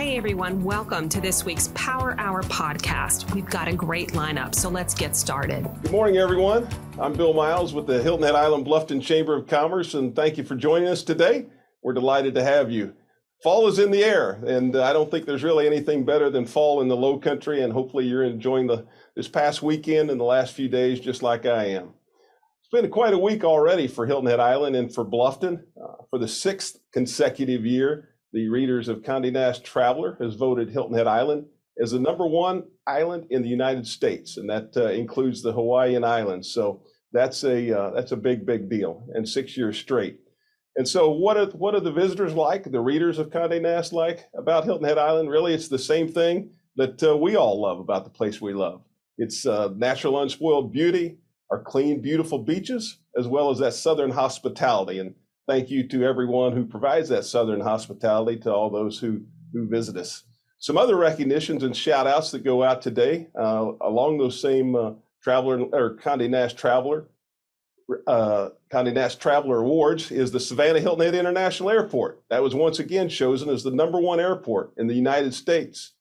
Hey everyone, welcome to this week's Power Hour podcast. We've got a great lineup, so let's get started. Good morning, everyone. I'm Bill Miles with the Hilton Head Island Bluffton Chamber of Commerce, and thank you for joining us today. We're delighted to have you. Fall is in the air, and I don't think there's really anything better than fall in the low country, and hopefully you're enjoying the this past weekend and the last few days just like I am. It's been quite a week already for Hilton Head Island and for Bluffton. Uh, for the sixth consecutive year, the readers of Condé Nast Traveler has voted Hilton Head Island as the number one island in the United States, and that uh, includes the Hawaiian Islands. So that's a uh, that's a big big deal, and six years straight. And so, what are what are the visitors like? The readers of Condé Nast like about Hilton Head Island? Really, it's the same thing that uh, we all love about the place we love. It's uh, natural, unspoiled beauty, our clean, beautiful beaches, as well as that southern hospitality. And thank you to everyone who provides that Southern hospitality to all those who, who visit us. Some other recognitions and shout outs that go out today uh, along those same uh, traveler or Condé Nast Traveler. Uh, Condé Nast Traveler Awards is the Savannah Hilton Head International Airport. That was once again chosen as the number one airport in the United States.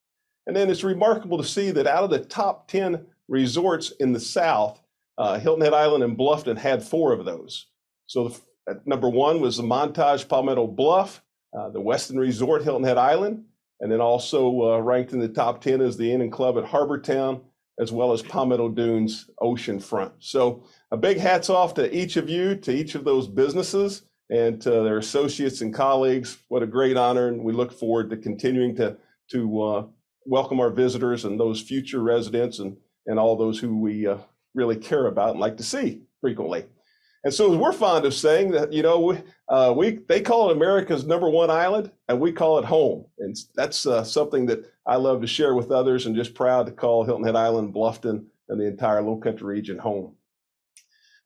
And then it's remarkable to see that out of the top 10 resorts in the South, uh, Hilton Head Island and Bluffton had four of those. So the number one was the Montage Palmetto Bluff, uh, the Westin Resort Hilton Head Island, and then also uh, ranked in the top 10 is the Inn and Club at Harbour Town, as well as Palmetto Dunes Oceanfront. So a big hats off to each of you, to each of those businesses, and to their associates and colleagues. What a great honor, and we look forward to continuing to to uh, welcome our visitors and those future residents and and all those who we uh, really care about and like to see frequently. And so we're fond of saying that, you know, we, uh, we they call it America's number one island, and we call it home. And that's uh, something that I love to share with others, and just proud to call Hilton Head Island, Bluffton, and the entire Low Country region home.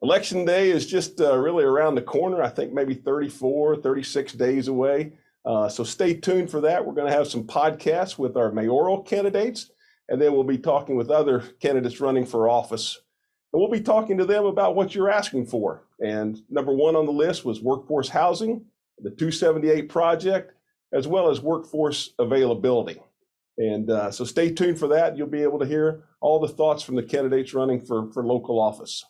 Election day is just uh, really around the corner. I think maybe 34, 36 days away. Uh, so stay tuned for that. We're going to have some podcasts with our mayoral candidates, and then we'll be talking with other candidates running for office and we'll be talking to them about what you're asking for. And number one on the list was workforce housing, the 278 project, as well as workforce availability. And uh, so stay tuned for that. You'll be able to hear all the thoughts from the candidates running for, for local office.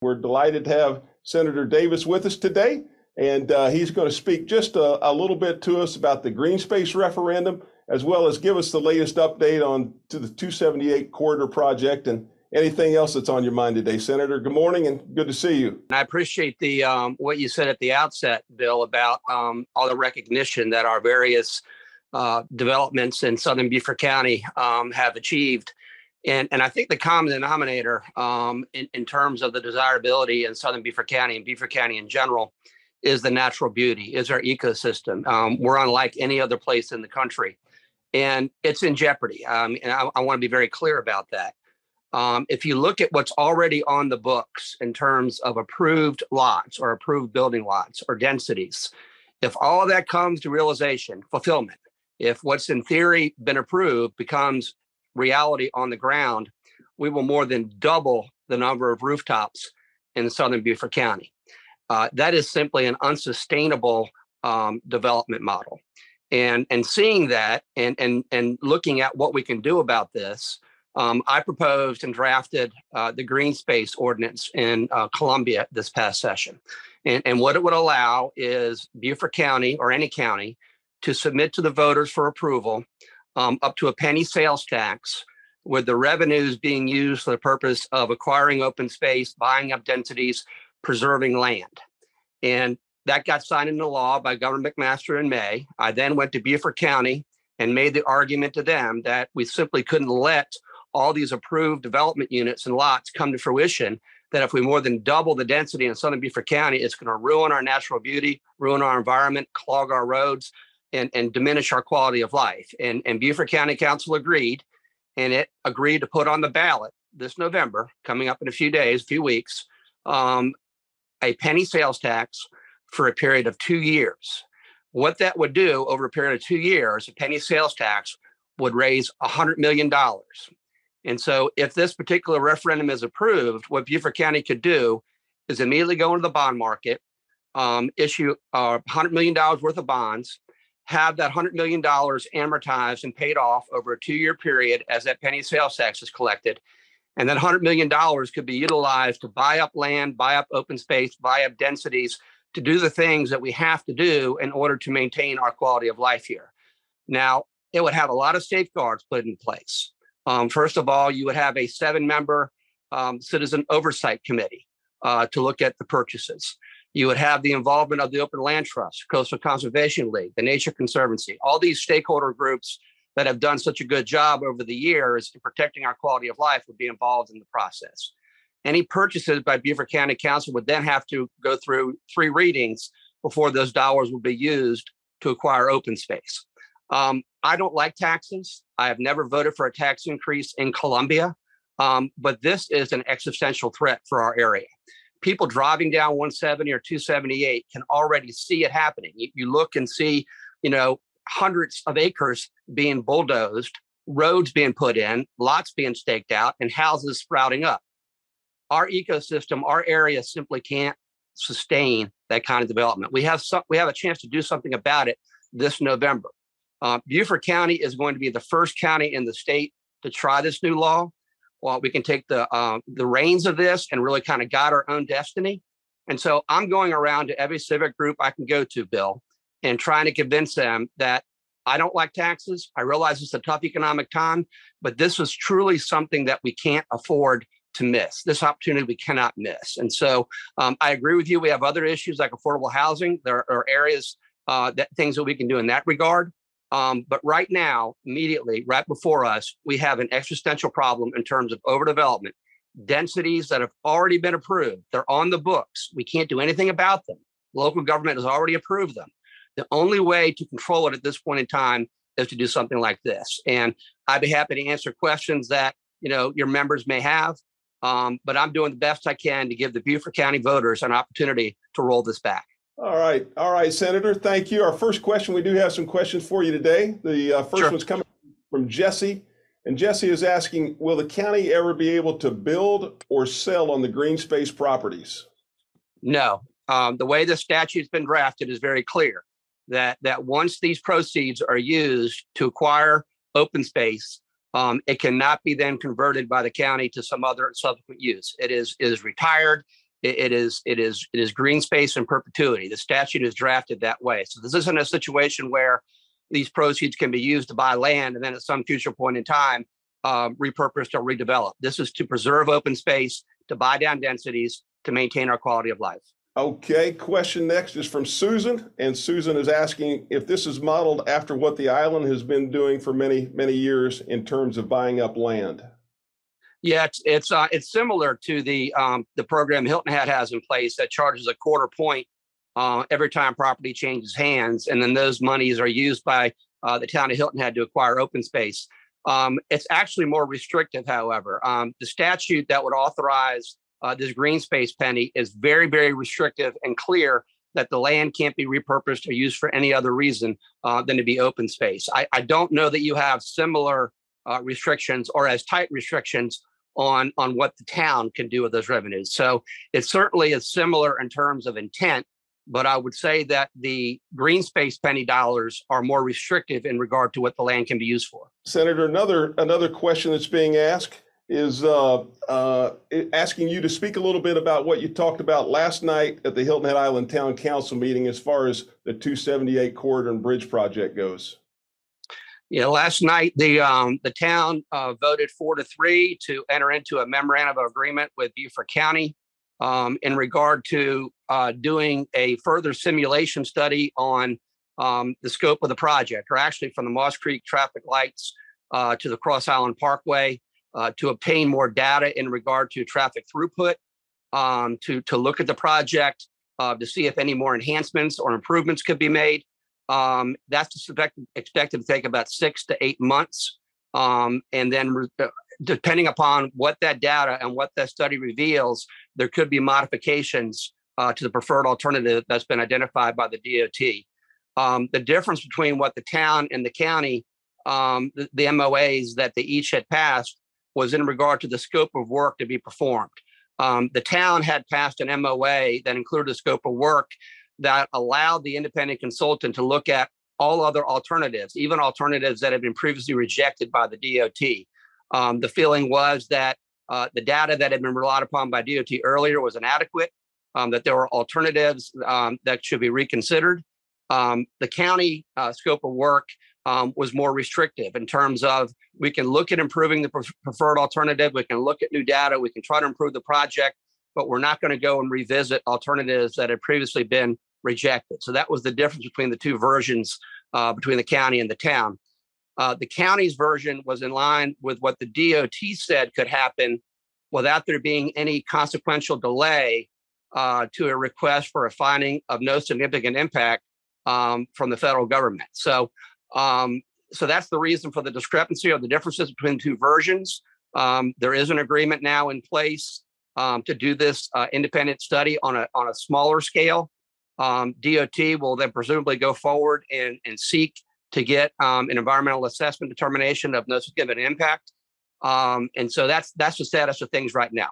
We're delighted to have Senator Davis with us today, and uh, he's going to speak just a, a, little bit to us about the green space referendum, as well as give us the latest update on to the 278 corridor project and anything else that's on your mind today, Senator. Good morning and good to see you. I appreciate the um, what you said at the outset, Bill, about um, all the recognition that our various uh, developments in Southern Beaufort County um, have achieved. And, and I think the common denominator um, in, in terms of the desirability in Southern Beaufort County and Beaufort County in general is the natural beauty, is our ecosystem. Um, we're unlike any other place in the country. And it's in jeopardy. Um, and I, I want to be very clear about that. Um, if you look at what's already on the books in terms of approved lots or approved building lots or densities, if all of that comes to realization, fulfillment, if what's in theory been approved becomes reality on the ground, we will more than double the number of rooftops in southern Beaufort County. Uh, that is simply an unsustainable um, development model. And, and seeing that and, and, and looking at what we can do about this, um, I proposed and drafted uh, the green space ordinance in uh, Columbia this past session. And, and what it would allow is Beaufort County or any county to submit to the voters for approval um, up to a penny sales tax with the revenues being used for the purpose of acquiring open space, buying up densities, preserving land. And that got signed into law by Governor McMaster in May. I then went to Beaufort County and made the argument to them that we simply couldn't let all these approved development units and lots come to fruition, that if we more than double the density in Southern Beaufort County, it's going to ruin our natural beauty, ruin our environment, clog our roads, and, and diminish our quality of life. And, and Beaufort County Council agreed, and it agreed to put on the ballot this November, coming up in a few days, a few weeks, um, a penny sales tax for a period of two years. What that would do over a period of two years, a penny sales tax would raise $100 million. And so, if this particular referendum is approved, what Beaufort County could do is immediately go into the bond market, um, issue uh, $100 million worth of bonds, have that $100 million amortized and paid off over a two year period as that penny sales tax is collected. And that $100 million could be utilized to buy up land, buy up open space, buy up densities to do the things that we have to do in order to maintain our quality of life here. Now, it would have a lot of safeguards put in place. Um, first of all, you would have a seven member um, citizen oversight committee uh, to look at the purchases. You would have the involvement of the Open Land Trust, Coastal Conservation League, the Nature Conservancy, all these stakeholder groups that have done such a good job over the years in protecting our quality of life would be involved in the process. Any purchases by Beaufort County Council would then have to go through three readings before those dollars would be used to acquire open space. Um, I don't like taxes. I have never voted for a tax increase in Columbia, um, but this is an existential threat for our area. People driving down 170 or 278 can already see it happening. You, you look and see, you know, hundreds of acres being bulldozed, roads being put in, lots being staked out, and houses sprouting up. Our ecosystem, our area simply can't sustain that kind of development. We have some, we have a chance to do something about it this November. Uh, Beaufort County is going to be the first county in the state to try this new law. Well, we can take the uh, the reins of this and really kind of guide our own destiny. And so I'm going around to every civic group I can go to, Bill, and trying to convince them that I don't like taxes. I realize it's a tough economic time, but this is truly something that we can't afford to miss. This opportunity we cannot miss. And so um, I agree with you. We have other issues like affordable housing. There are areas uh, that things that we can do in that regard. Um, but right now, immediately, right before us, we have an existential problem in terms of overdevelopment, densities that have already been approved. They're on the books. We can't do anything about them. Local government has already approved them. The only way to control it at this point in time is to do something like this. And I'd be happy to answer questions that you know your members may have. Um, but I'm doing the best I can to give the Beaufort County voters an opportunity to roll this back. All right. All right, Senator. Thank you. Our first question, we do have some questions for you today. The uh, first sure. one's coming from Jesse. And Jesse is asking Will the county ever be able to build or sell on the green space properties? No. Um, the way the statute's been drafted is very clear that, that once these proceeds are used to acquire open space, um, it cannot be then converted by the county to some other subsequent use. It is, is retired it, it is it is it is green space in perpetuity. The statute is drafted that way. So this isn't a situation where these proceeds can be used to buy land and then at some future point in time uh, repurposed or redeveloped. This is to preserve open space, to buy down densities, to maintain our quality of life. Okay, question next is from Susan, and Susan is asking if this is modeled after what the island has been doing for many, many years in terms of buying up land. Yeah, it's it's uh, it's similar to the um, the program Hilton Head has in place that charges a quarter point uh, every time property changes hands, and then those monies are used by uh, the town of Hilton Head to acquire open space. Um, it's actually more restrictive, however. Um, the statute that would authorize uh, this green space penny is very, very restrictive and clear that the land can't be repurposed or used for any other reason uh, than to be open space. I, I, don't know that you have similar uh, restrictions or as tight restrictions on on what the town can do with those revenues. So it certainly is similar in terms of intent, but I would say that the green space penny dollars are more restrictive in regard to what the land can be used for. Senator, another another question that's being asked is uh, uh, asking you to speak a little bit about what you talked about last night at the Hilton Head Island Town Council meeting as far as the 278 corridor and bridge project goes. Yeah, last night the um, the town uh, voted four to three to enter into a memorandum of agreement with Beaufort County um, in regard to uh, doing a further simulation study on um, the scope of the project, or actually from the Moss Creek traffic lights uh, to the Cross Island Parkway, uh, to obtain more data in regard to traffic throughput, um, to to look at the project, uh, to see if any more enhancements or improvements could be made. Um, that's expected, expected to take about six to eight months. Um, and then, re- uh, depending upon what that data and what that study reveals, there could be modifications uh, to the preferred alternative that's been identified by the DOT. Um, the difference between what the town and the county, um, the, the MOAs that they each had passed, was in regard to the scope of work to be performed. Um, the town had passed an MOA that included a scope of work that allowed the independent consultant to look at all other alternatives, even alternatives that had been previously rejected by the DOT. Um, the feeling was that uh, the data that had been relied upon by DOT earlier was inadequate, um, that there were alternatives um, that should be reconsidered. Um, the county uh, scope of work um, was more restrictive in terms of we can look at improving the preferred alternative, we can look at new data, we can try to improve the project, but we're not going to go and revisit alternatives that had previously been rejected. So that was the difference between the two versions uh, between the county and the town. Uh, the county's version was in line with what the DOT said could happen without there being any consequential delay uh, to a request for a finding of no significant impact um, from the federal government. So, um, so that's the reason for the discrepancy or the differences between the two versions. Um, there is an agreement now in place um, to do this uh, independent study on a on a smaller scale. Um, DOT will then presumably go forward and, and seek to get um, an environmental assessment determination of no significant impact. Um, and so that's that's the status of things right now.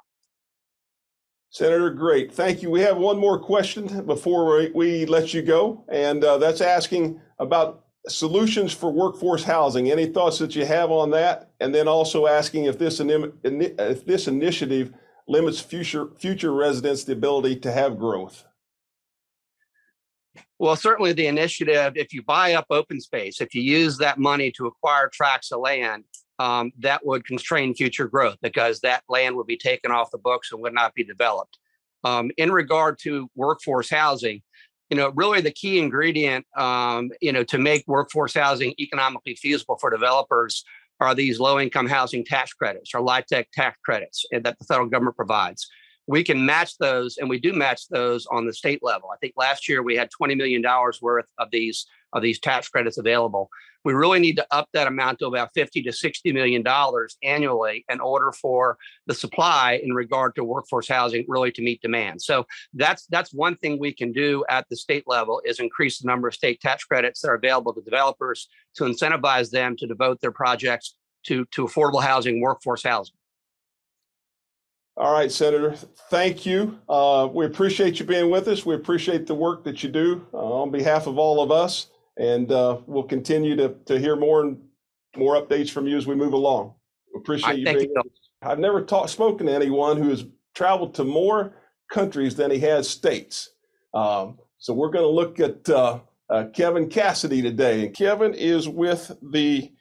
Senator, great. Thank you. We have one more question before we, let you go, and uh, that's asking about solutions for workforce housing. Any thoughts that you have on that? And then also asking if this if this initiative limits future future residents the ability to have growth. Well, certainly the initiative, if you buy up open space, if you use that money to acquire tracts of land, um, that would constrain future growth because that land would be taken off the books and would not be developed. Um, in regard to workforce housing, you know, really the key ingredient, um, you know, to make workforce housing economically feasible for developers are these low-income housing tax credits or LIHTC tax credits that the federal government provides we can match those and we do match those on the state level. I think last year we had $20 million worth of these of these tax credits available. We really need to up that amount to about 50 to 60 million dollars annually in order for the supply in regard to workforce housing really to meet demand. So that's that's one thing we can do at the state level is increase the number of state tax credits that are available to developers to incentivize them to devote their projects to to affordable housing workforce housing all right, Senator. Thank you. Uh, we appreciate you being with us. We appreciate the work that you do uh, on behalf of all of us, and uh, we'll continue to to hear more and more updates from you as we move along. Appreciate you being. You. I've never talked spoken to anyone who has traveled to more countries than he has states. Um, so we're going to look at uh, uh, Kevin Cassidy today, and Kevin is with the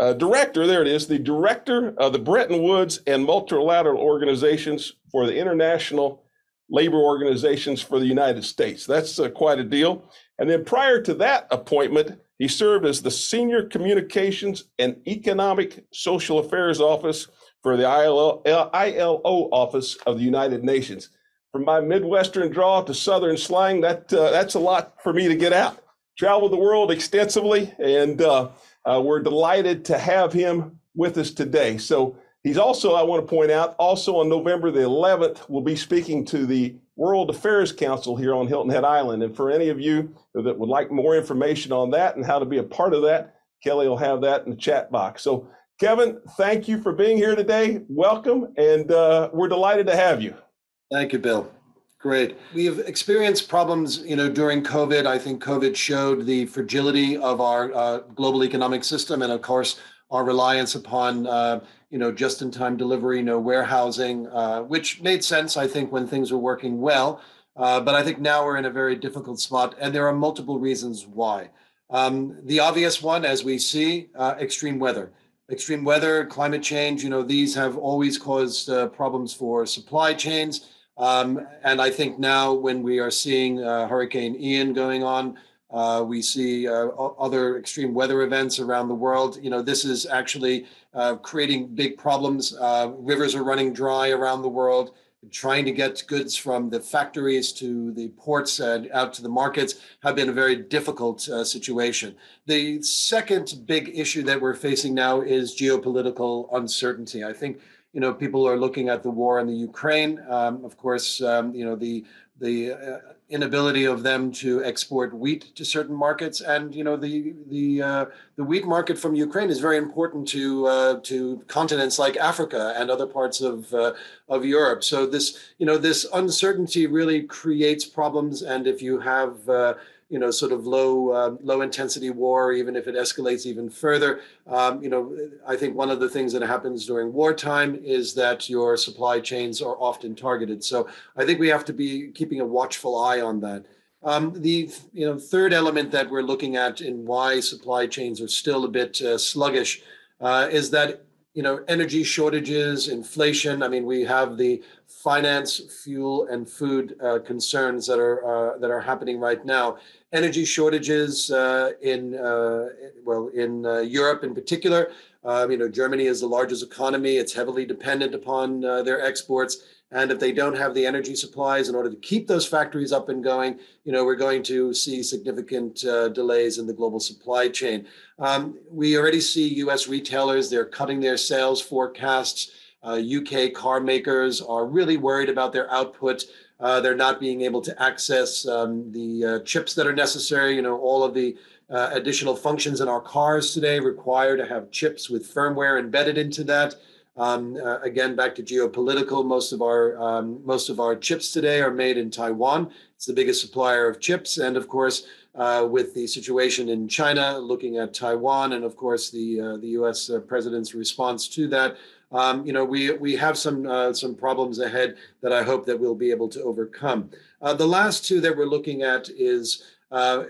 uh, director, there it is, the director of the Bretton Woods and multilateral organizations for the International Labor Organizations for the United States. That's uh, quite a deal. And then prior to that appointment, he served as the Senior Communications and Economic Social Affairs Office for the ILO, ILO Office of the United Nations. From my Midwestern draw to Southern slang, that uh, that's a lot for me to get out. Traveled the world extensively and uh, we're delighted to have him with us today. So he's also, I want to point out, also on November the 11th, we'll be speaking to the World Affairs Council here on Hilton Head Island. And for any of you that would like more information on that and how to be a part of that, Kelly will have that in the chat box. So, Kevin, thank you for being here today. Welcome, and uh, we're delighted to have you. Thank you, Bill. Great. We've experienced problems, you know, during COVID. I think COVID showed the fragility of our uh, global economic system, and of course, our reliance upon, uh, you know, just-in-time delivery, you know, warehousing, uh, which made sense, I think, when things were working well. Uh, but I think now we're in a very difficult spot, and there are multiple reasons why. Um, the obvious one, as we see, uh, extreme weather. Extreme weather, climate change, you know, these have always caused uh, problems for supply chains um, and I think now, when we are seeing uh, Hurricane Ian going on, uh, we see uh, other extreme weather events around the world. You know, this is actually uh, creating big problems. Uh, rivers are running dry around the world. Trying to get goods from the factories to the ports and out to the markets have been a very difficult uh, situation. The second big issue that we're facing now is geopolitical uncertainty. I think you know, people are looking at the war in the Ukraine. Um, of course, um, you know the the uh, inability of them to export wheat to certain markets, and you know the the uh, the wheat market from Ukraine is very important to uh, to continents like Africa and other parts of uh, of Europe. So this you know this uncertainty really creates problems, and if you have uh, you know, sort of low uh, low intensity war, even if it escalates even further. Um, you know, I think one of the things that happens during wartime is that your supply chains are often targeted. So I think we have to be keeping a watchful eye on that. Um, the you know third element that we're looking at in why supply chains are still a bit uh, sluggish uh, is that you know energy shortages, inflation. I mean, we have the finance, fuel, and food uh, concerns that are uh, that are happening right now energy shortages uh, in uh, well in uh, Europe in particular. Um, you know, Germany is the largest economy; it's heavily dependent upon uh, their exports. And if they don't have the energy supplies in order to keep those factories up and going, you know, we're going to see significant uh, delays in the global supply chain. Um, we already see U.S. retailers; they're cutting their sales forecasts. UK uh, car makers are really worried about their output. Uh, they're not being able to access um, the uh, chips that are necessary. You know, all of the uh, additional functions in our cars today require to have chips with firmware embedded into that. Um, uh, again, back to geopolitical. Most of our um, most of our chips today are made in Taiwan. It's the biggest supplier of chips, and of course, uh, with the situation in China, looking at Taiwan, and of course the uh, the U.S. president's response to that um, you know, we we have some uh, some problems ahead that I hope that we'll be able to overcome. Uh, the last two that we're looking at is. Uh,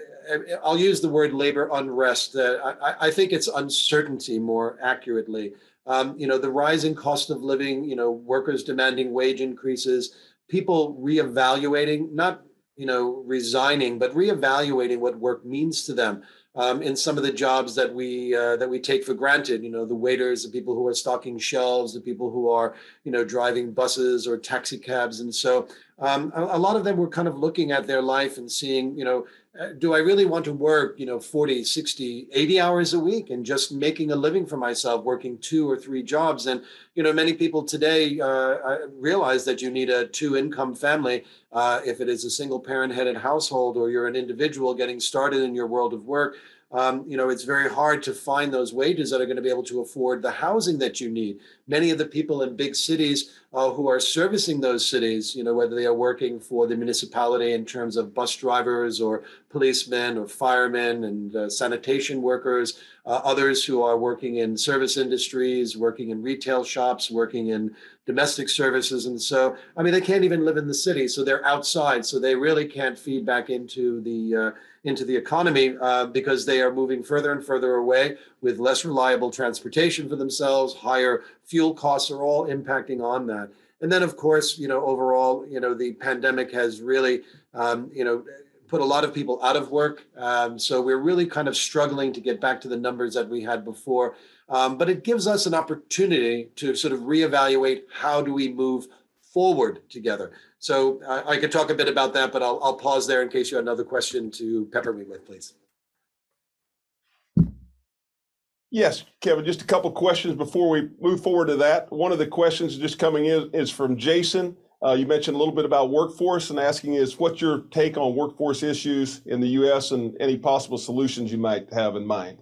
I'll use the word labor unrest. I, I, think it's uncertainty more accurately. Um, you know, the rising cost of living, you know, workers demanding wage increases, people reevaluating, not, you know, resigning, but reevaluating what work means to them um, in some of the jobs that we uh, that we take for granted. You know, the waiters, the people who are stocking shelves, the people who are you know driving buses or taxi cabs, and so um, a, a, lot of them were kind of looking at their life and seeing, you know, uh, do I really want to work, you know, 40, 60, 80 hours a week and just making a living for myself, working two or three jobs? And, you know, many people today uh, realize that you need a two income family uh, if it is a single parent headed household or you're an individual getting started in your world of work um, you know, it's very hard to find those wages that are going to be able to afford the housing that you need. Many of the people in big cities uh, who are servicing those cities, you know, whether they are working for the municipality in terms of bus drivers or policemen or firemen and uh, sanitation workers, uh, others who are working in service industries, working in retail shops, working in domestic services. And so, I mean, they can't even live in the city. So they're outside. So they really can't feed back into the uh, into the economy uh, because they are moving further and further away with less reliable transportation for themselves. Higher fuel costs are all impacting on that. And then, of course, you know, overall, you know, the pandemic has really, um, you know, put a lot of people out of work. Um, so we're really kind of struggling to get back to the numbers that we had before. Um, but it gives us an opportunity to sort of reevaluate how do we move forward together. So uh, I could talk a bit about that, but I'll, I'll pause there in case you have another question to pepper me with, please. Yes, Kevin, just a couple questions before we move forward to that. One of the questions just coming in is from Jason. Uh, you mentioned a little bit about workforce and asking is what's your take on workforce issues in the U.S. and any possible solutions you might have in mind?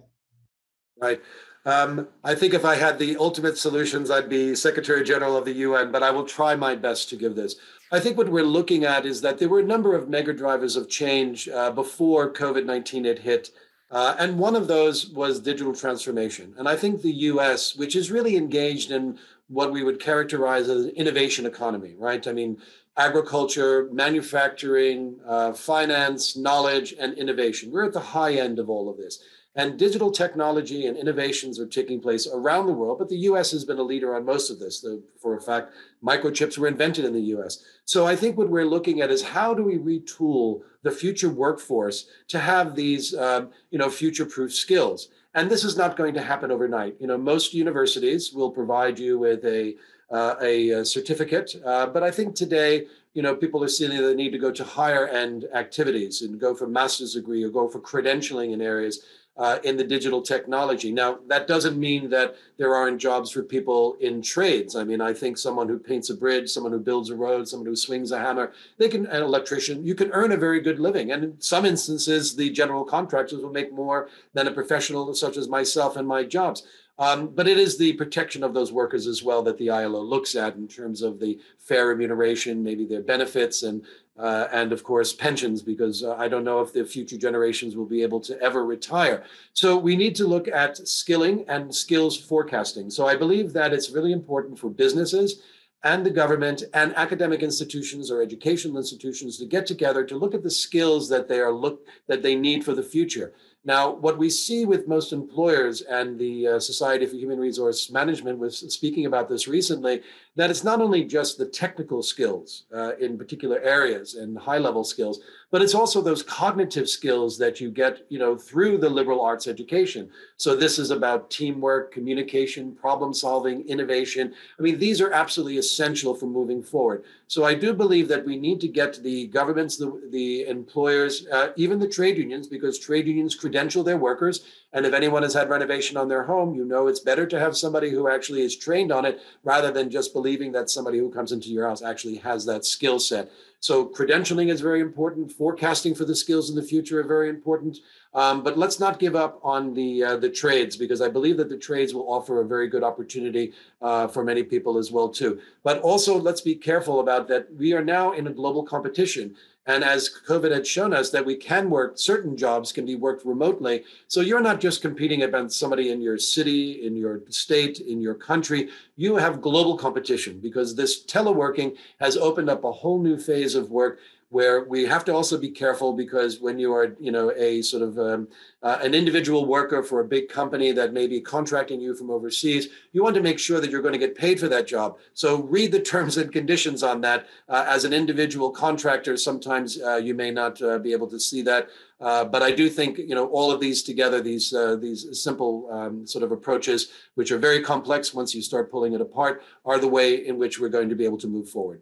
Right. Um, I think if I had the ultimate solutions, I'd be Secretary General of the UN, but I will try my best to give this. I think what we're looking at is that there were a number of mega drivers of change uh, before COVID 19 had hit. Uh, and one of those was digital transformation. And I think the US, which is really engaged in what we would characterize as an innovation economy, right? I mean, agriculture, manufacturing, uh, finance, knowledge, and innovation. We're at the high end of all of this. And digital technology and innovations are taking place around the world, but the US has been a leader on most of this. For a fact, microchips were invented in the US. So I think what we're looking at is how do we retool the future workforce to have these um, you know, future-proof skills? And this is not going to happen overnight. You know, most universities will provide you with a, uh, a, a, certificate, uh, but I think today you know, people are seeing the need to go to higher end activities and go for master's degree or go for credentialing in areas uh, in the digital technology. Now, that doesn't mean that there aren't jobs for people in trades. I mean, I think someone who paints a bridge, someone who builds a road, someone who swings a hammer, they can, an electrician, you can earn a very good living. And in some instances, the general contractors will make more than a professional such as myself and my jobs. Um, but it is the protection of those workers as well that the ILO looks at in terms of the fair remuneration, maybe their benefits, and uh, and of course pensions, because uh, I don't know if the future generations will be able to ever retire. So we need to look at skilling and skills forecasting. So I believe that it's really important for businesses and the government and academic institutions or educational institutions to get together to look at the skills that they are look that they need for the future. Now, what we see with most employers and the uh, Society for Human Resource Management was speaking about this recently, that it's not only just the technical skills uh, in particular areas and high level skills, but it's also those cognitive skills that you get, you know, through the liberal arts education. So this is about teamwork, communication, problem solving, innovation. I mean, these are absolutely essential for moving forward. So I do believe that we need to get the governments, the, the employers, uh, even the trade unions, because trade unions credential their workers. And if anyone has had renovation on their home, you know it's better to have somebody who actually is trained on it rather than just believing that somebody who comes into your house actually has that skill set. So credentialing is very important. Forecasting for the skills in the future are very important. Um, but let's not give up on the uh, the trades because I believe that the trades will offer a very good opportunity uh, for many people as well too. But also let's be careful about that. We are now in a global competition, and as COVID had shown us that we can work, certain jobs can be worked remotely. So you're not just competing against somebody in your city, in your state, in your country. You have global competition because this teleworking has opened up a whole new phase of work where we have to also be careful because when you are, you know, a sort of um, uh, an individual worker for a big company that may be contracting you from overseas, you want to make sure that you're going to get paid for that job. So read the terms and conditions on that. Uh, as an individual contractor, sometimes uh, you may not uh, be able to see that. Uh, but I do think you know all of these together, these uh, these simple um, sort of approaches, which are very complex once you start pulling it apart, are the way in which we're going to be able to move forward.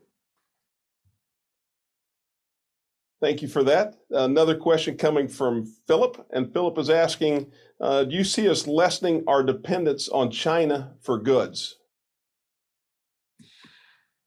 Thank you for that. Another question coming from Philip, and Philip is asking, uh, do you see us lessening our dependence on China for goods?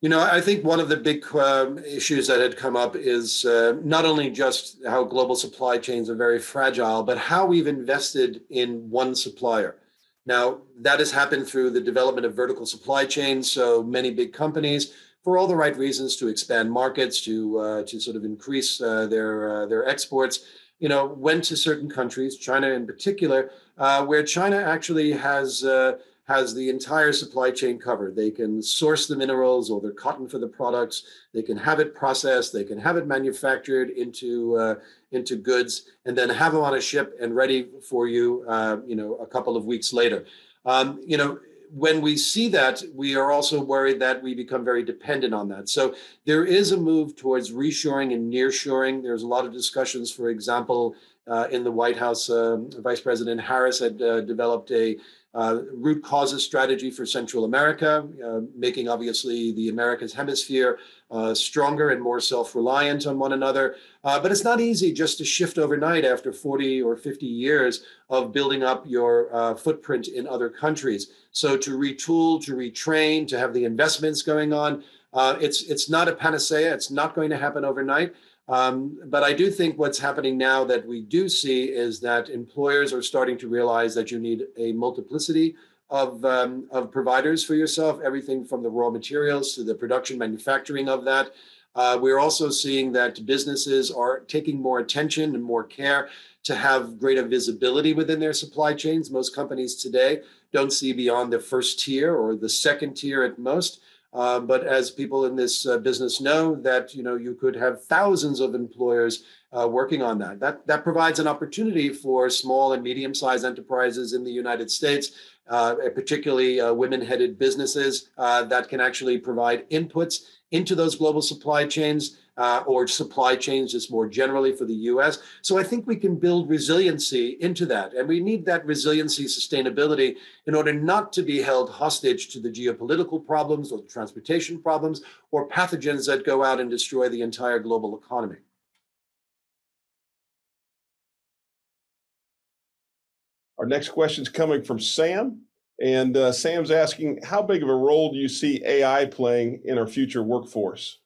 You know, I think one of the big uh, issues that had come up is uh, not only just how global supply chains are very fragile, but how we've invested in one supplier. Now, that has happened through the development of vertical supply chains. So many big companies for all the right reasons to expand markets, to uh, to sort of increase uh, their uh, their exports. You know, went to certain countries, China in particular, uh, where China actually has uh, has the entire supply chain covered. They can source the minerals or the cotton for the products. They can have it processed. They can have it manufactured into uh, into goods, and then have them on a ship and ready for you. you know, a couple of weeks later. Um, you know, when we see that, we are also worried that we become very dependent on that. So there is a move towards reshoring and nearshoring. There's a lot of discussions, for example, uh, in the White House, uh, Vice President Harris had uh, developed a uh, root causes strategy for Central America, uh, making obviously the Americas hemisphere uh, stronger and more self-reliant on one another. Uh, but it's not easy just to shift overnight after 40 or 50 years of building up your uh, footprint in other countries. So to retool, to retrain, to have the investments going on, uh, it's it's not a panacea. It's not going to happen overnight. Um, but I do think what's happening now that we do see is that employers are starting to realize that you need a multiplicity of, um, of providers for yourself, everything from the raw materials to the production manufacturing of that. Uh, we're also seeing that businesses are taking more attention and more care to have greater visibility within their supply chains. Most companies today don't see beyond the first tier or the second tier at most. Uh, but as people in this uh, business know, that you know you could have thousands of employers uh, working on that. That that provides an opportunity for small and medium-sized enterprises in the United States, uh, particularly uh, women-headed businesses uh, that can actually provide inputs into those global supply chains uh, or supply chains just more generally for the US. So I think we can build resiliency into that. And we need that resiliency sustainability in order not to be held hostage to the geopolitical problems or the transportation problems or pathogens that go out and destroy the entire global economy. Our next question is coming from Sam. And uh, Sam's asking, how big of a role do you see AI playing in our future workforce?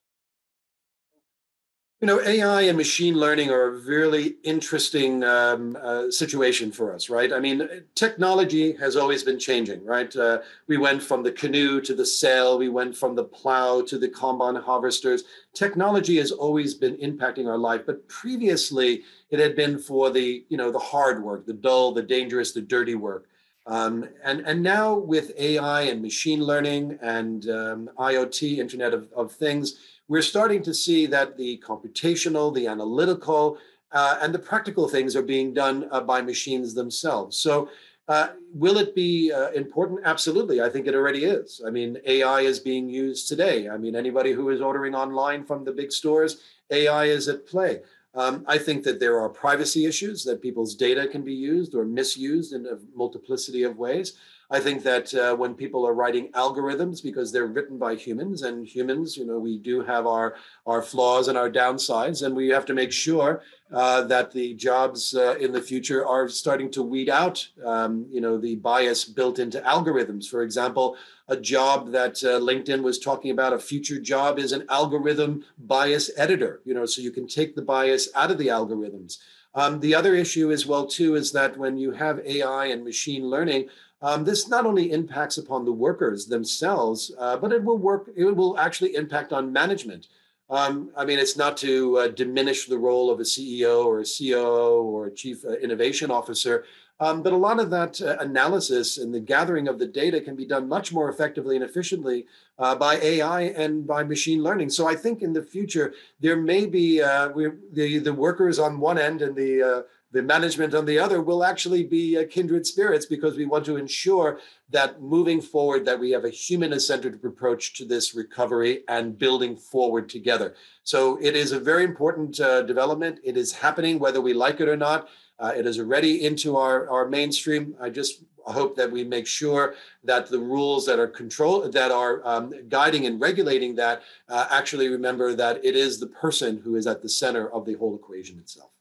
You know, AI and machine learning are a really interesting um, uh, situation for us, right? I mean, technology has always been changing, right? Uh, we went from the canoe to the sail, we went from the plow to the combine harvesters. Technology has always been impacting our life, but previously it had been for the, you know, the hard work, the dull, the dangerous, the dirty work. Um, and, and now with AI and machine learning and um, IoT, Internet of, of Things, we're starting to see that the computational, the analytical, uh, and the practical things are being done uh, by machines themselves. So, uh, will it be uh, important? Absolutely. I think it already is. I mean, AI is being used today. I mean, anybody who is ordering online from the big stores, AI is at play. Um, I think that there are privacy issues that people's data can be used or misused in a multiplicity of ways. I think that uh, when people are writing algorithms, because they're written by humans, and humans, you know, we do have our our flaws and our downsides, and we have to make sure uh, that the jobs uh, in the future are starting to weed out, um, you know, the bias built into algorithms. For example, a job that uh, LinkedIn was talking about, a future job is an algorithm bias editor. You know, so you can take the bias out of the algorithms. Um, the other issue as well too is that when you have AI and machine learning, um, this not only impacts upon the workers themselves, uh, but it will work. It will actually impact on management. Um, I mean, it's not to uh, diminish the role of a CEO or a COO or a chief uh, innovation officer, um, but a lot of that uh, analysis and the gathering of the data can be done much more effectively and efficiently uh, by AI and by machine learning. So I think in the future there may be uh, the the workers on one end and the uh, the management on the other will actually be uh, kindred spirits because we want to ensure that moving forward that we have a human-centered approach to this recovery and building forward together. So it is a very important uh, development. It is happening whether we like it or not. Uh, it is already into our, our mainstream. I just hope that we make sure that the rules that are control that are um, guiding and regulating that uh, actually remember that it is the person who is at the center of the whole equation itself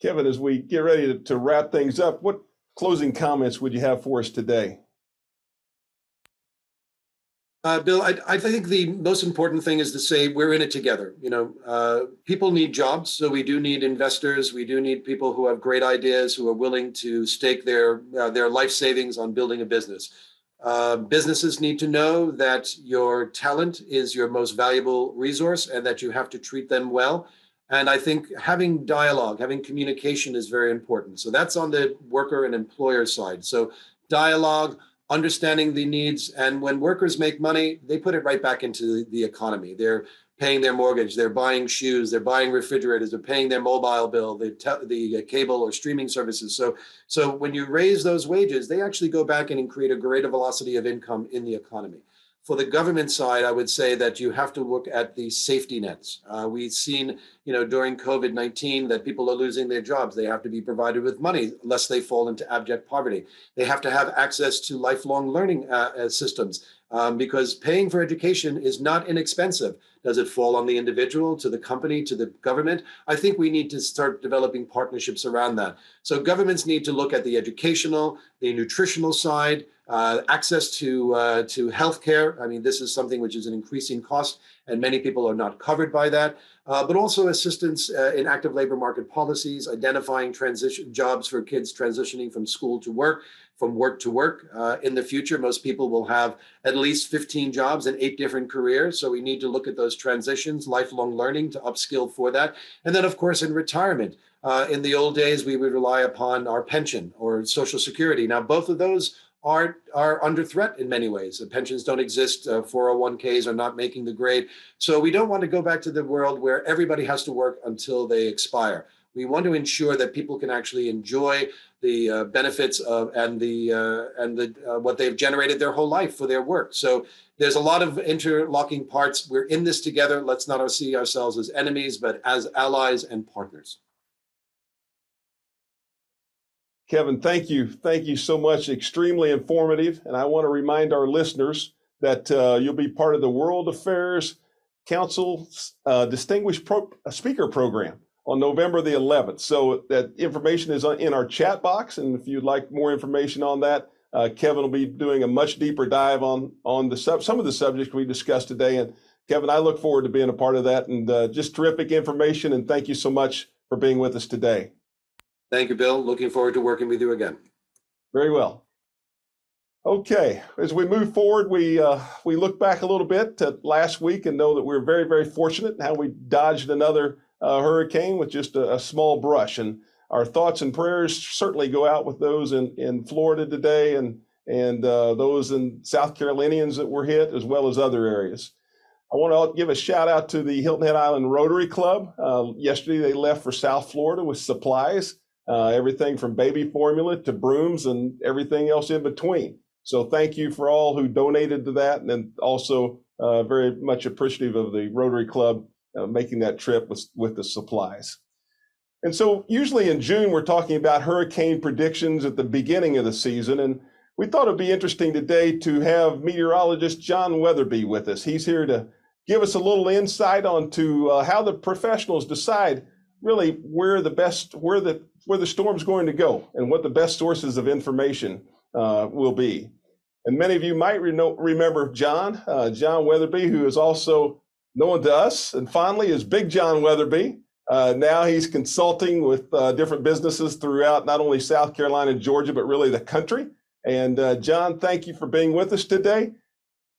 Kevin, as we get ready to, to wrap things up, what closing comments would you have for us today? Uh, Bill, I, I, think the most important thing is to say we're in it together. You know, uh, people need jobs, so we do need investors. We do need people who have great ideas, who are willing to stake their uh, their life savings on building a business. Uh, businesses need to know that your talent is your most valuable resource, and that you have to treat them well. And I think having dialogue, having communication is very important. So that's on the worker and employer side. So dialogue, understanding the needs. And when workers make money, they put it right back into the economy. They're paying their mortgage, they're buying shoes, they're buying refrigerators, they're paying their mobile bill, the, te- the uh, cable or streaming services. So, so when you raise those wages, they actually go back and create a greater velocity of income in the economy. For the government side, I would say that you have to look at the safety nets. Uh, we've seen, you know, during COVID 19 that people are losing their jobs. They have to be provided with money lest they fall into abject poverty. They have to have access to lifelong learning uh, uh systems um, because paying for education is not inexpensive. Does it fall on the individual, to the company, to the government? I think we need to start developing partnerships around that. So governments need to look at the educational, the nutritional side, uh, access to uh, to healthcare. I mean, this is something which is an increasing cost, and many people are not covered by that. Uh, but also assistance uh, in active labor market policies, identifying transition jobs for kids transitioning from school to work, from work to work. Uh, in the future, most people will have at least 15 jobs in eight different careers. So we need to look at those transitions, lifelong learning to upskill for that, and then of course in retirement. Uh, in the old days, we would rely upon our pension or Social Security. Now, both of those are are under threat in many ways. The pensions don't exist. Uh, 401ks are not making the grade. So we don't want to go back to the world where everybody has to work until they expire. We want to ensure that people can actually enjoy the uh, benefits of and the uh, and the uh, what they've generated their whole life for their work. So there's a lot of interlocking parts. We're in this together. Let's not see ourselves as enemies, but as allies and partners. Kevin, thank you. Thank you so much. Extremely informative. And I want to remind our listeners that uh, you'll be part of the World Affairs Council uh, Distinguished Pro- uh, Speaker Program on November the 11th. So that information is in our chat box. And if you'd like more information on that, uh, Kevin will be doing a much deeper dive on, on the sub- some of the subjects we discussed today. And Kevin, I look forward to being a part of that and uh, just terrific information. And thank you so much for being with us today. Thank you, Bill. Looking forward to working with you again. Very well. Okay, as we move forward, we uh, we look back a little bit to last week and know that we are very, very fortunate in how we dodged another uh, hurricane with just a, a, small brush. And our thoughts and prayers certainly go out with those in, in Florida today and and uh, those in South Carolinians that were hit, as well as other areas. I want to give a shout out to the Hilton Head Island Rotary Club. Uh, yesterday, they left for South Florida with supplies, uh, everything from baby formula to brooms and everything else in between. So, thank you for all who donated to that, and then also uh, very much appreciative of the Rotary Club uh, making that trip with, with the supplies. And so, usually in June, we're talking about hurricane predictions at the beginning of the season. And we thought it'd be interesting today to have meteorologist John Wetherbee with us. He's here to give us a little insight onto uh, how the professionals decide really where the best where the where the storm's going to go and what the best sources of information uh, will be. And many of you might re- remember John, uh, John Wetherbee, who is also known to us and finally is Big John Wetherbee. Uh, now he's consulting with uh, different businesses throughout not only South Carolina and Georgia, but really the country. And uh, John, thank you for being with us today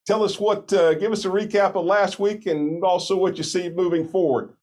tell us what, uh, give us a recap of last week and also what you see moving forward.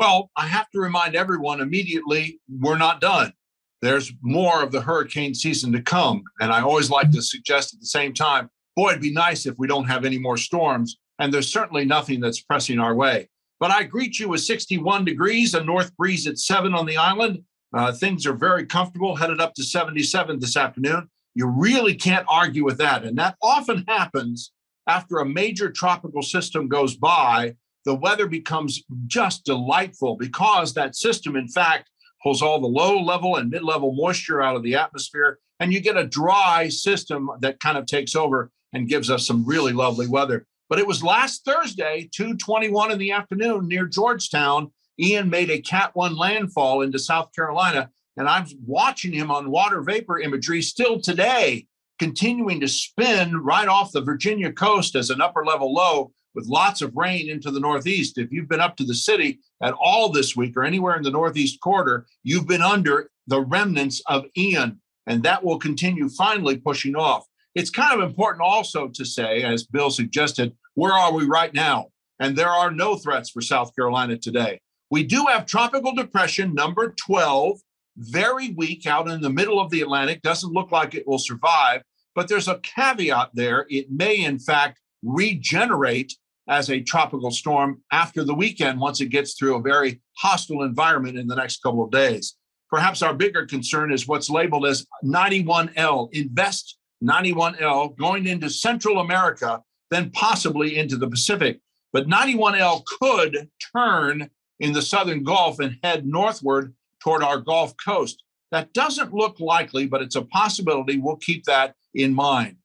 Well, I have to remind everyone immediately we're not done. There's more of the hurricane season to come. And I always like to suggest at the same time, boy, it'd be nice if we don't have any more storms. And there's certainly nothing that's pressing our way. But I greet you with 61 degrees, a north breeze at seven on the island. Uh, things are very comfortable, headed up to 77 this afternoon. You really can't argue with that. And that often happens after a major tropical system goes by. The weather becomes just delightful because that system, in fact, pulls all the low level and mid level moisture out of the atmosphere. And you get a dry system that kind of takes over and gives us some really lovely weather. But it was last Thursday, 221 in the afternoon near Georgetown. Ian made a Cat 1 landfall into South Carolina and I'm watching him on water vapor imagery still today, continuing to spin right off the Virginia coast as an upper level low with lots of rain into the Northeast. If you've been up to the city at all this week or anywhere in the Northeast quarter, you've been under the remnants of Ian, and that will continue finally pushing off. It's kind of important also to say, as Bill suggested, where are we right now? And there are no threats for South Carolina today. We do have tropical depression number 12 very weak out in the middle of the Atlantic, doesn't look like it will survive. But there's a caveat there. It may, in fact, regenerate as a tropical storm after the weekend once it gets through a very hostile environment in the next couple of days. Perhaps our bigger concern is what's labeled as 91L, invest 91L going into Central America, then possibly into the Pacific. But 91L could turn in the Southern Gulf and head northward toward our Gulf Coast. That doesn't look likely, but it's a possibility. We'll keep that in mind.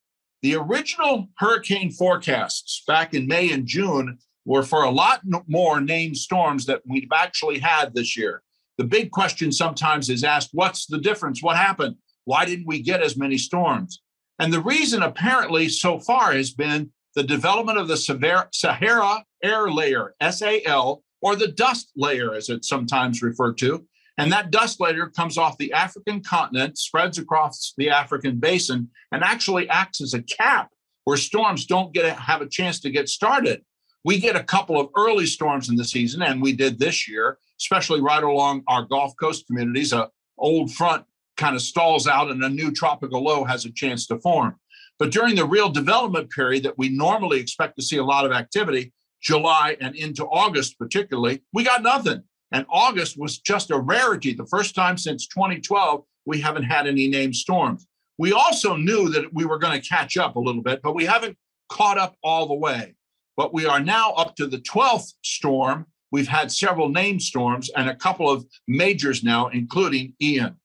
The original hurricane forecasts back in May and June were for a lot more named storms that we've actually had this year. The big question sometimes is asked what's the difference? What happened? Why didn't we get as many storms? And the reason, apparently, so far has been the development of the Saharan air layer, SAL, or the dust layer, as it's sometimes referred to, and that dust layer comes off the African continent, spreads across the African basin, and actually acts as a cap where storms don't get a, have a chance to get started. We get a couple of early storms in the season, and we did this year, especially right along our Gulf Coast communities. A old front kind of stalls out, and a new tropical low has a chance to form. But during the real development period that we normally expect to see a lot of activity, July and into August particularly, we got nothing. And August was just a rarity. The first time since 2012, we haven't had any named storms. We also knew that we were going to catch up a little bit, but we haven't caught up all the way. But we are now up to the 12th storm. We've had several named storms and a couple of majors now, including Ian.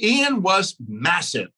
Ian was massive,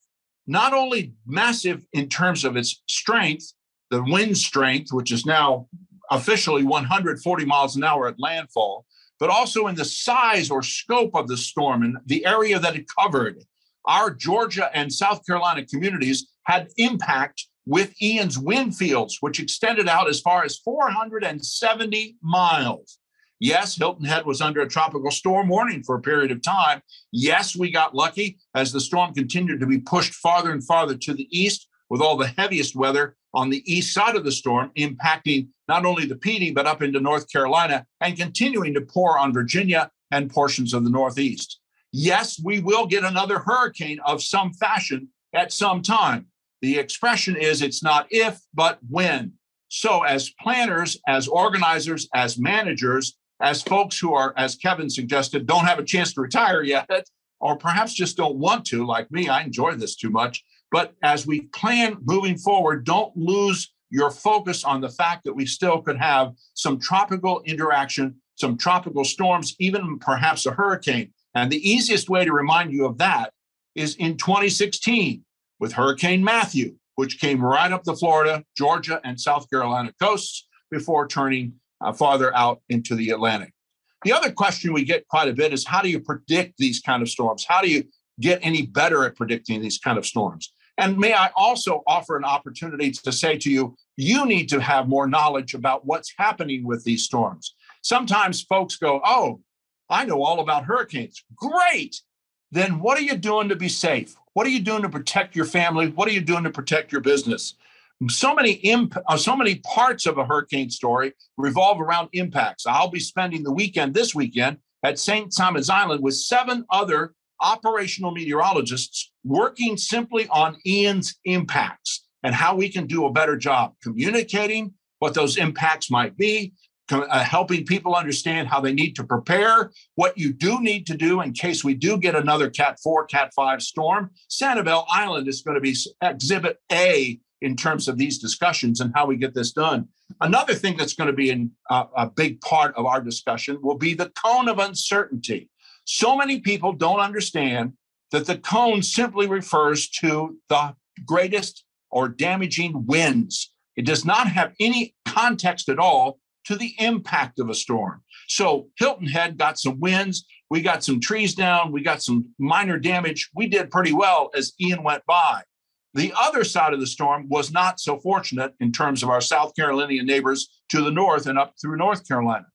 not only massive in terms of its strength, the wind strength, which is now officially 140 miles an hour at landfall, but also in the size or scope of the storm and the area that it covered. Our Georgia and South Carolina communities had impact with Ian's wind fields, which extended out as far as 470 miles. Yes, Hilton Head was under a tropical storm warning for a period of time. Yes, we got lucky as the storm continued to be pushed farther and farther to the east with all the heaviest weather on the east side of the storm, impacting not only the Pee but up into North Carolina and continuing to pour on Virginia and portions of the Northeast. Yes, we will get another hurricane of some fashion at some time. The expression is it's not if, but when. So, as planners, as organizers, as managers, as folks who are, as Kevin suggested, don't have a chance to retire yet, or perhaps just don't want to, like me, I enjoy this too much. But as we plan moving forward, don't lose your focus on the fact that we still could have some tropical interaction, some tropical storms, even perhaps a hurricane. And the easiest way to remind you of that is in 2016 with Hurricane Matthew, which came right up the Florida, Georgia, and South Carolina coasts before turning uh, farther out into the Atlantic. The other question we get quite a bit is how do you predict these kind of storms? How do you get any better at predicting these kind of storms? And may I also offer an opportunity to say to you, you need to have more knowledge about what's happening with these storms. Sometimes folks go, Oh, I know all about hurricanes. Great. Then what are you doing to be safe? What are you doing to protect your family? What are you doing to protect your business? so many imp- uh, so many parts of a hurricane story revolve around impacts. I'll be spending the weekend this weekend at St. Simon's Island with seven other operational meteorologists working simply on Ian's impacts and how we can do a better job communicating what those impacts might be, uh, helping people understand how they need to prepare, what you do need to do in case we do get another Cat 4, Cat 5 storm. Sanibel Island is going to be exhibit A in terms of these discussions and how we get this done. Another thing that's going to be in, uh, a big part of our discussion will be the cone of uncertainty. So many people don't understand that the cone simply refers to the greatest or damaging winds. It does not have any context at all to the impact of a storm. So Hilton Head got some winds. We got some trees down. We got some minor damage. We did pretty well as Ian went by. The other side of the storm was not so fortunate in terms of our South Carolinian neighbors to the north and up through North Carolina.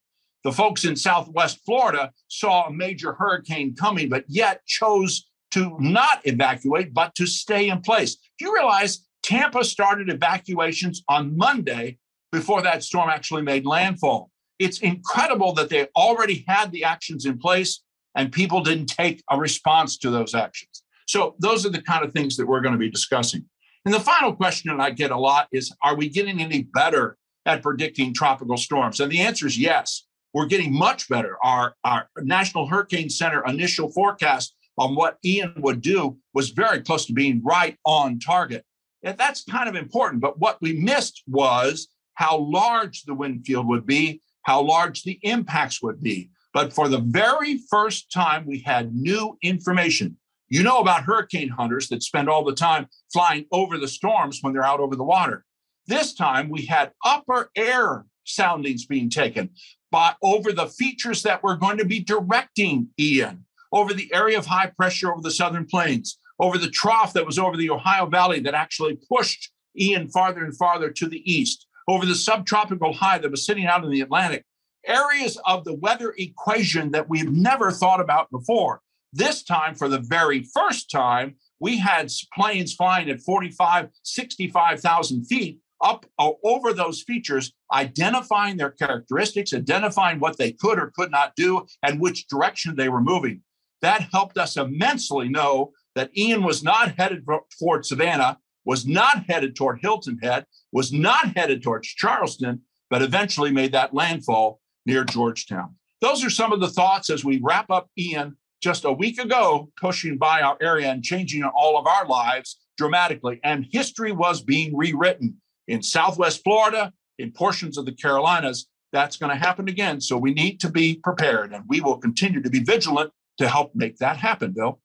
The folks in Southwest Florida saw a major hurricane coming, but yet chose to not evacuate, but to stay in place. Do you realize Tampa started evacuations on Monday before that storm actually made landfall? It's incredible that they already had the actions in place and people didn't take a response to those actions. So those are the kind of things that we're going to be discussing. And the final question that I get a lot is Are we getting any better at predicting tropical storms? And the answer is yes. We're getting much better. Our, our National Hurricane Center initial forecast on what Ian would do was very close to being right on target. And that's kind of important. But what we missed was how large the wind field would be, how large the impacts would be. But for the very first time, we had new information you know about hurricane hunters that spend all the time flying over the storms when they're out over the water. This time we had upper air soundings being taken by over the features that we're going to be directing Ian, over the area of high pressure over the southern plains, over the trough that was over the Ohio Valley that actually pushed Ian farther and farther to the east, over the subtropical high that was sitting out in the Atlantic. Areas of the weather equation that we've never thought about before. This time, for the very first time, we had planes flying at 45, 65,000 feet up uh, over those features, identifying their characteristics, identifying what they could or could not do, and which direction they were moving. That helped us immensely know that Ian was not headed toward Savannah, was not headed toward Hilton Head, was not headed towards Charleston, but eventually made that landfall near Georgetown. Those are some of the thoughts as we wrap up Ian just a week ago pushing by our area and changing all of our lives dramatically. And history was being rewritten in Southwest Florida, in portions of the Carolinas. That's going to happen again. So we need to be prepared, and we will continue to be vigilant to help make that happen, Bill.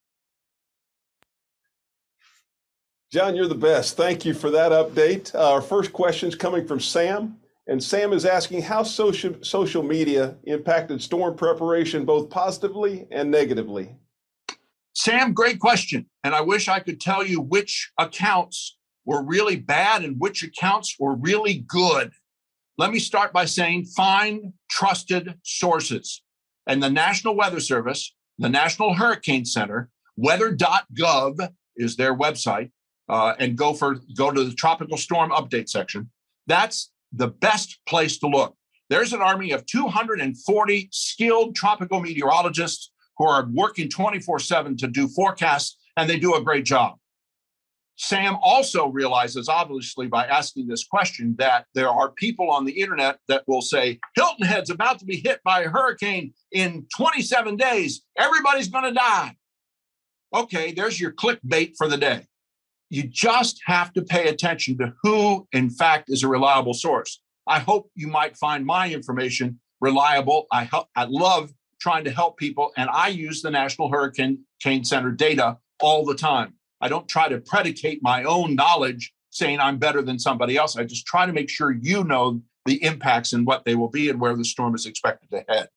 John, you're the best. Thank you for that update. Our first question is coming from Sam. And Sam is asking how social, social media impacted storm preparation both positively and negatively. Sam, great question. And I wish I could tell you which accounts were really bad and which accounts were really good. Let me start by saying find trusted sources. And the National Weather Service, the National Hurricane Center, weather.gov is their website, uh, and go for go to the tropical storm update section. That's the best place to look. There's an army of 240 skilled tropical meteorologists who are working 24 7 to do forecasts, and they do a great job. Sam also realizes, obviously, by asking this question, that there are people on the internet that will say, Hilton Head's about to be hit by a hurricane in 27 days. Everybody's going to die. Okay, there's your clickbait for the day. You just have to pay attention to who, in fact, is a reliable source. I hope you might find my information reliable. I, help, I love trying to help people, and I use the National Hurricane Center data all the time. I don't try to predicate my own knowledge saying I'm better than somebody else. I just try to make sure you know the impacts and what they will be and where the storm is expected to head.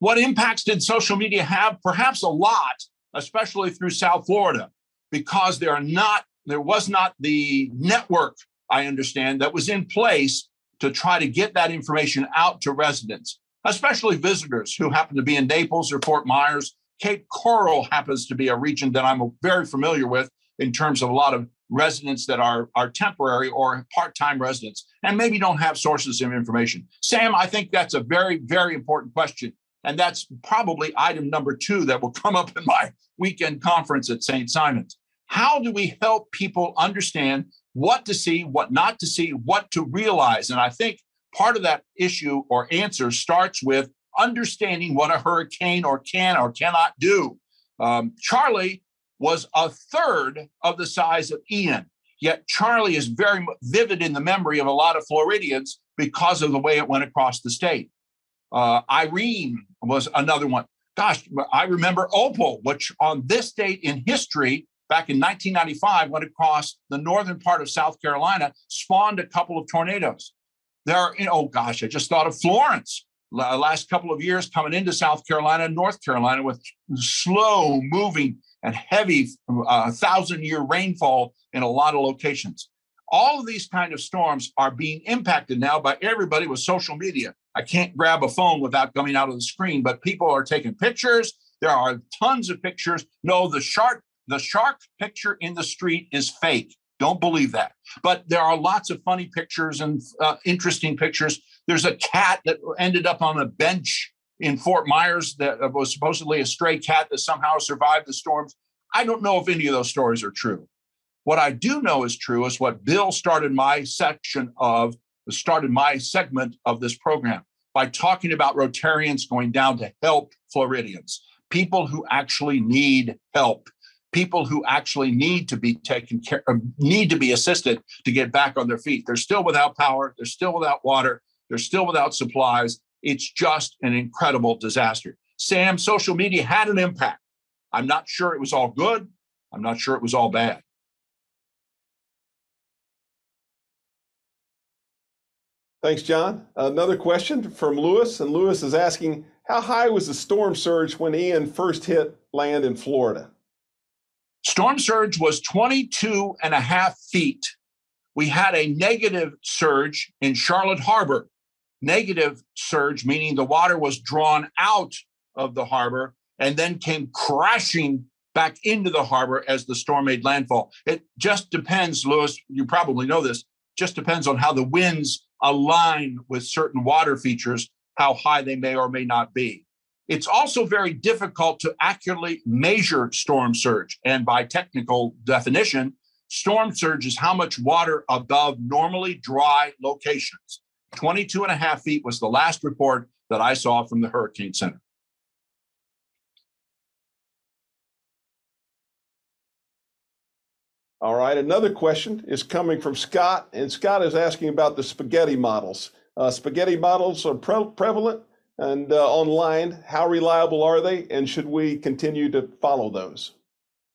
What impacts did social media have? Perhaps a lot, especially through South Florida, because there are not there was not the network I understand that was in place to try to get that information out to residents, especially visitors who happen to be in Naples or Fort Myers. Cape Coral happens to be a region that I'm very familiar with in terms of a lot of residents that are, are temporary or part-time residents and maybe don't have sources of information. Sam, I think that's a very, very important question. And that's probably item number two that will come up in my weekend conference at St. Simon's. How do we help people understand what to see, what not to see, what to realize? And I think part of that issue or answer starts with understanding what a hurricane or can or cannot do. Um, Charley was a third of the size of Ian. Yet Charley is very vivid in the memory of a lot of Floridians because of the way it went across the state. Uh, Irene was another one. Gosh, I remember Opal, which on this date in history, back in 1995, went across the northern part of South Carolina, spawned a couple of tornadoes. There are, you know, oh gosh, I just thought of Florence last couple of years coming into South Carolina North Carolina with slow moving and heavy uh, thousand year rainfall in a lot of locations. All of these kind of storms are being impacted now by everybody with social media. I can't grab a phone without coming out of the screen, but people are taking pictures. There are tons of pictures. No, the shark, the shark picture in the street is fake. Don't believe that. But there are lots of funny pictures and uh, interesting pictures. There's a cat that ended up on a bench in Fort Myers that was supposedly a stray cat that somehow survived the storms. I don't know if any of those stories are true. What I do know is true is what Bill started my section of, started my segment of this program by talking about Rotarians going down to help Floridians, people who actually need help, people who actually need to be taken care, of, need to be assisted to get back on their feet. They're still without power, they're still without water, they're still without supplies, it's just an incredible disaster. Sam, social media had an impact. I'm not sure it was all good. I'm not sure it was all bad. Thanks, John. Another question from Lewis, and Lewis is asking How high was the storm surge when Ian first hit land in Florida? Storm surge was 22 and a half feet. We had a negative surge in Charlotte Harbor negative surge, meaning the water was drawn out of the harbor and then came crashing back into the harbor as the storm made landfall. It just depends, Lewis, you probably know this, just depends on how the winds align with certain water features, how high they may or may not be. It's also very difficult to accurately measure storm surge. And by technical definition, storm surge is how much water above normally dry locations. 22 and a half feet was the last report that I saw from the Hurricane Center. All right, another question is coming from Scott, and Scott is asking about the spaghetti models. Uh, spaghetti models are pre- prevalent and uh, online. How reliable are they, and should we continue to follow those?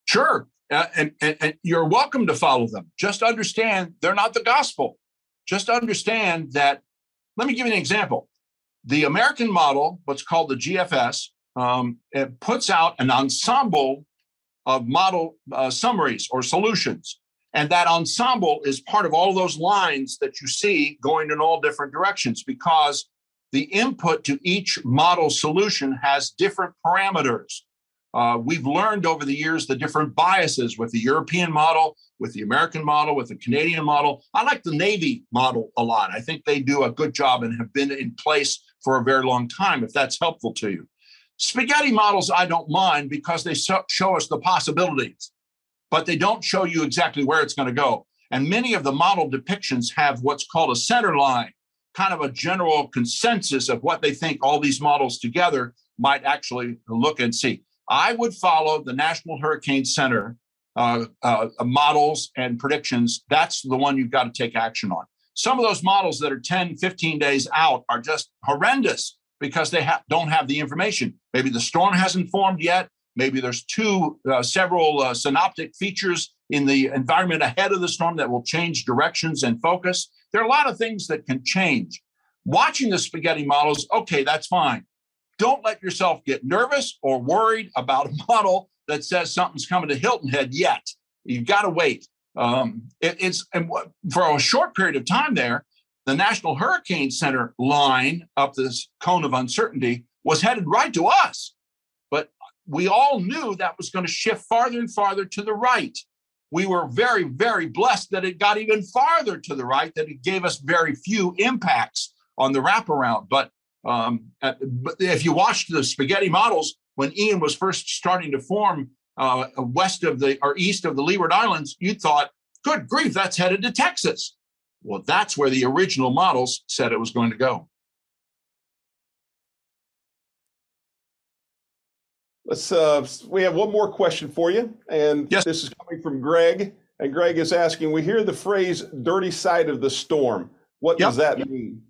Sure, uh, and, and, and you're welcome to follow them. Just understand they're not the gospel. Just understand that let me give you an example. The American model, what's called the GFS, um, it puts out an ensemble of model uh, summaries or solutions. And that ensemble is part of all those lines that you see going in all different directions because the input to each model solution has different parameters. Uh, we've learned over the years the different biases with the European model, with the American model, with the Canadian model. I like the Navy model a lot. I think they do a good job and have been in place for a very long time, if that's helpful to you. Spaghetti models, I don't mind because they show us the possibilities, but they don't show you exactly where it's going to go. And many of the model depictions have what's called a center line, kind of a general consensus of what they think all these models together might actually look and see. I would follow the National Hurricane Center uh, uh, models and predictions. That's the one you've got to take action on. Some of those models that are 10, 15 days out are just horrendous because they ha- don't have the information. Maybe the storm hasn't formed yet. Maybe there's two, uh, several uh, synoptic features in the environment ahead of the storm that will change directions and focus. There are a lot of things that can change. Watching the spaghetti models, okay, that's fine. Don't let yourself get nervous or worried about a model that says something's coming to Hilton Head yet. You've got to wait. Um, it, it's and for a short period of time there, the National Hurricane Center line up this cone of uncertainty was headed right to us. But we all knew that was going to shift farther and farther to the right. We were very, very blessed that it got even farther to the right, that it gave us very few impacts on the wraparound. But um, uh, if you watched the spaghetti models when Ian was first starting to form uh, west of the or east of the Leeward Islands, you thought, "Good grief, that's headed to Texas." Well, that's where the original models said it was going to go. Let's. Uh, we have one more question for you, and yes. this is coming from Greg. And Greg is asking: We hear the phrase "dirty side of the storm." What yep. does that mean?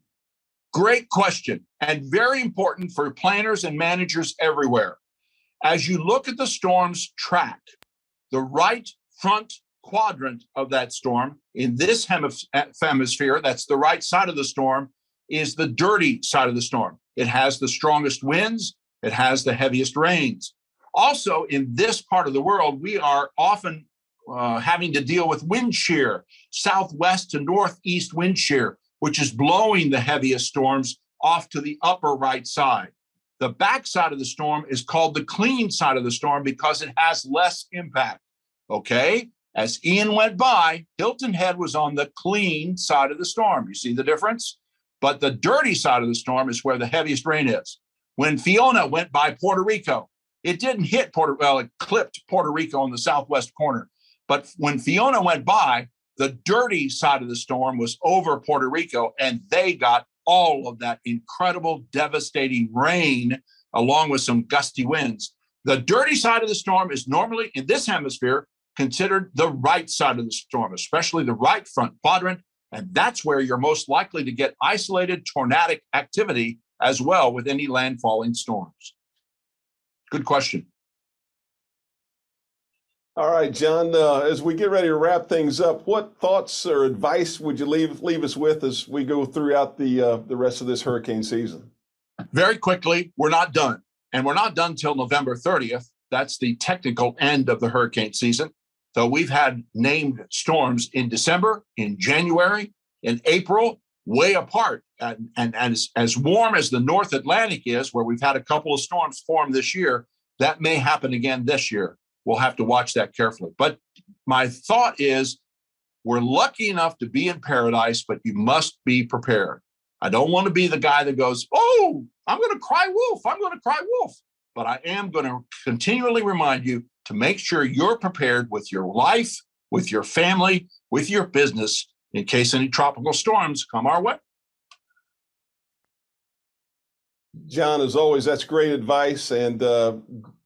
Great question, and very important for planners and managers everywhere. As you look at the storm's track, the right front quadrant of that storm in this hemisphere, that's the right side of the storm, is the dirty side of the storm. It has the strongest winds, it has the heaviest rains. Also, in this part of the world, we are often uh, having to deal with wind shear, southwest to northeast wind shear which is blowing the heaviest storms off to the upper right side. The back side of the storm is called the clean side of the storm because it has less impact. Okay. As Ian went by, Hilton Head was on the clean side of the storm. You see the difference? But the dirty side of the storm is where the heaviest rain is. When Fiona went by Puerto Rico, it didn't hit Puerto well, it clipped Puerto Rico in the southwest corner. But when Fiona went by, the dirty side of the storm was over Puerto Rico, and they got all of that incredible, devastating rain along with some gusty winds. The dirty side of the storm is normally in this hemisphere considered the right side of the storm, especially the right front quadrant. And that's where you're most likely to get isolated tornadic activity as well with any landfalling storms. Good question. All right, John, uh, as we get ready to wrap things up, what thoughts or advice would you leave, leave us with as we go throughout the, uh, the rest of this hurricane season? Very quickly, we're not done. And we're not done till November 30th. That's the technical end of the hurricane season. So we've had named storms in December, in January, in April, way apart. And, and, and as, as warm as the North Atlantic is, where we've had a couple of storms form this year, that may happen again this year we'll have to watch that carefully. But my thought is we're lucky enough to be in paradise, but you must be prepared. I don't want to be the guy that goes, Oh, I'm going to cry wolf. I'm going to cry wolf. But I am going to continually remind you to make sure you're prepared with your life, with your family, with your business in case any tropical storms come our way. John, as always, that's great advice. And uh,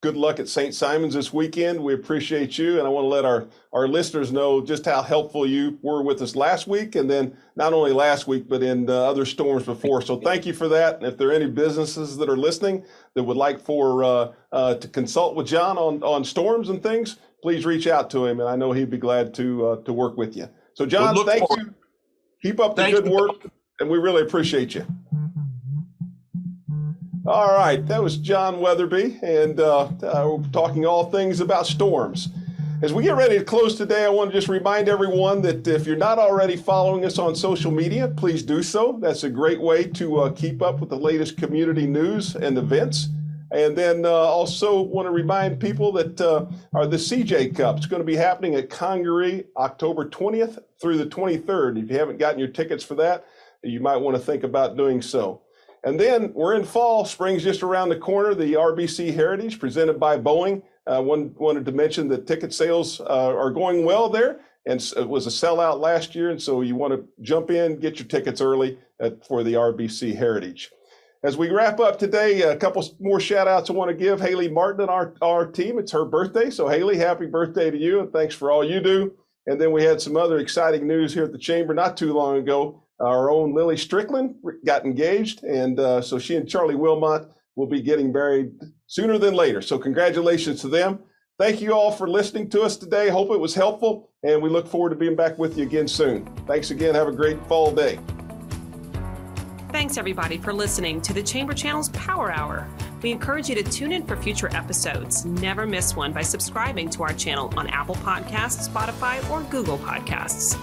good luck at St. Simon's this weekend. We appreciate you, and I want to let our our listeners know just how helpful you were with us last week, and then not only last week, but in uh, other storms before. So thank you for that. And if there are any businesses that are listening that would like for uh, uh, to consult with John on on storms and things, please reach out to him, and I know he'd be glad to uh, to work with you. So John, we'll thank you. Keep up the good work, and we really appreciate you. All right, that was John Wetherbee, and uh, uh, talking all things about storms. As we get ready to close today, I want to just remind everyone that if you're not already following us on social media, please do so. That's a great way to uh, keep up with the latest community news and events. And then uh, also want to remind people that uh, are the CJ Cup. It's going to be happening at Congaree October 20th through the 23rd. If you haven't gotten your tickets for that, you might want to think about doing so. And then we're in fall. Spring's just around the corner. The RBC Heritage presented by Boeing. Uh, one wanted to mention that ticket sales uh, are going well there, and it was a sellout last year. And so you want to jump in, get your tickets early at, for the RBC Heritage. As we wrap up today, a couple more shout outs I want to give Haley Martin and our, our team. It's her birthday. So, Haley, happy birthday to you, and thanks for all you do. And then we had some other exciting news here at the Chamber not too long ago. Our own Lily Strickland got engaged, and uh, so she and Charlie Wilmot will be getting married sooner than later. So, congratulations to them. Thank you all for listening to us today. Hope it was helpful, and we look forward to being back with you again soon. Thanks again. Have a great fall day. Thanks, everybody, for listening to the Chamber Channel's Power Hour. We encourage you to tune in for future episodes. Never miss one by subscribing to our channel on Apple Podcasts, Spotify, or Google Podcasts.